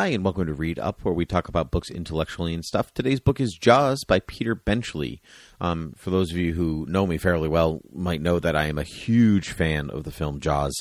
Hi, and welcome to Read Up, where we talk about books intellectually and stuff. Today's book is Jaws by Peter Benchley. Um, for those of you who know me fairly well, might know that I am a huge fan of the film Jaws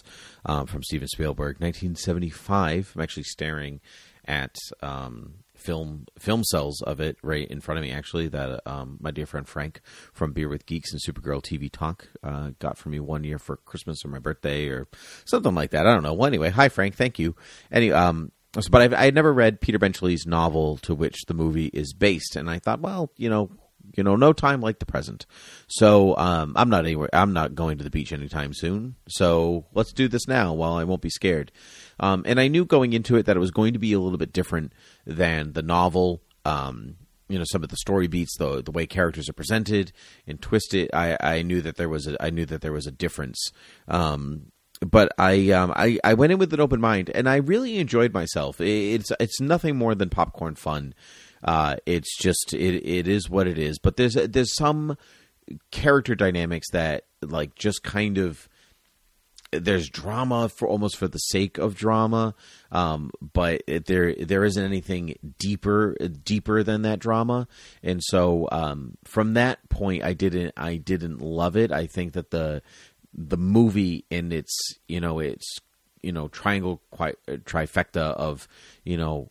um, from Steven Spielberg, 1975. I'm actually staring at um, film film cells of it right in front of me. Actually, that um, my dear friend Frank from Beer with Geeks and Supergirl TV Talk uh, got for me one year for Christmas or my birthday or something like that. I don't know. Well, anyway, hi Frank, thank you. Anyway, um, but I had never read Peter Benchley's novel to which the movie is based, and I thought, well, you know, you know, no time like the present. So um, I'm not anywhere. I'm not going to the beach anytime soon. So let's do this now while I won't be scared. Um, and I knew going into it that it was going to be a little bit different than the novel. Um, you know, some of the story beats, the the way characters are presented and twisted. I, I knew that there was a I knew that there was a difference. Um, but I, um, I I went in with an open mind, and I really enjoyed myself. It's it's nothing more than popcorn fun. Uh, it's just it it is what it is. But there's there's some character dynamics that like just kind of there's drama for almost for the sake of drama, um, but there there isn't anything deeper deeper than that drama, and so um, from that point, I didn't I didn't love it. I think that the the movie in its you know its you know triangle quite uh, trifecta of you know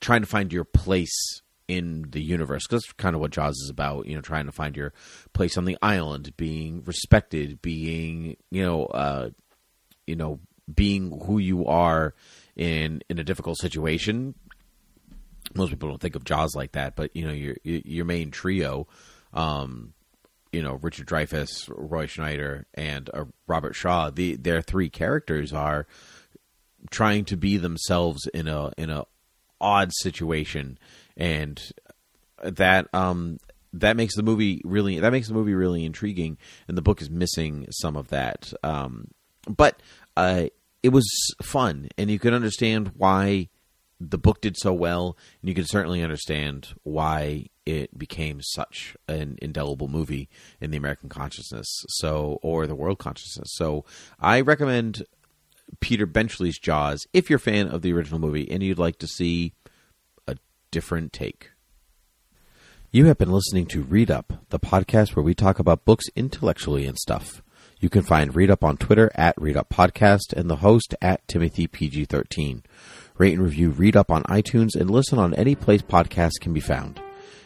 trying to find your place in the universe because that's kind of what Jaws is about. You know, trying to find your place on the island, being respected, being you know, uh, you know, being who you are in in a difficult situation. Most people don't think of Jaws like that, but you know, your your main trio, um, you know, Richard Dreyfuss, Roy Scheider, and uh, Robert Shaw. The their three characters are trying to be themselves in a in a odd situation. And that um that makes the movie really that makes the movie really intriguing. And the book is missing some of that. Um but uh it was fun. And you can understand why the book did so well. And you can certainly understand why it became such an indelible movie in the american consciousness so or the world consciousness so i recommend Peter Benchley's Jaws if you're a fan of the original movie and you'd like to see a different take. You have been listening to Read Up, the podcast where we talk about books intellectually and stuff. You can find Read Up on Twitter at Read Up Podcast and the host at Timothy PG13. Rate and review Read Up on iTunes and listen on any place podcasts can be found.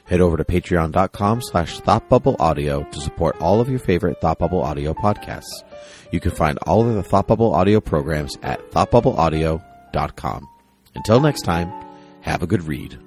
Head over to patreon.com slash thoughtbubbleaudio to support all of your favorite Thought Bubble Audio podcasts. You can find all of the Thought Bubble Audio programs at thoughtbubbleaudio.com. Until next time, have a good read.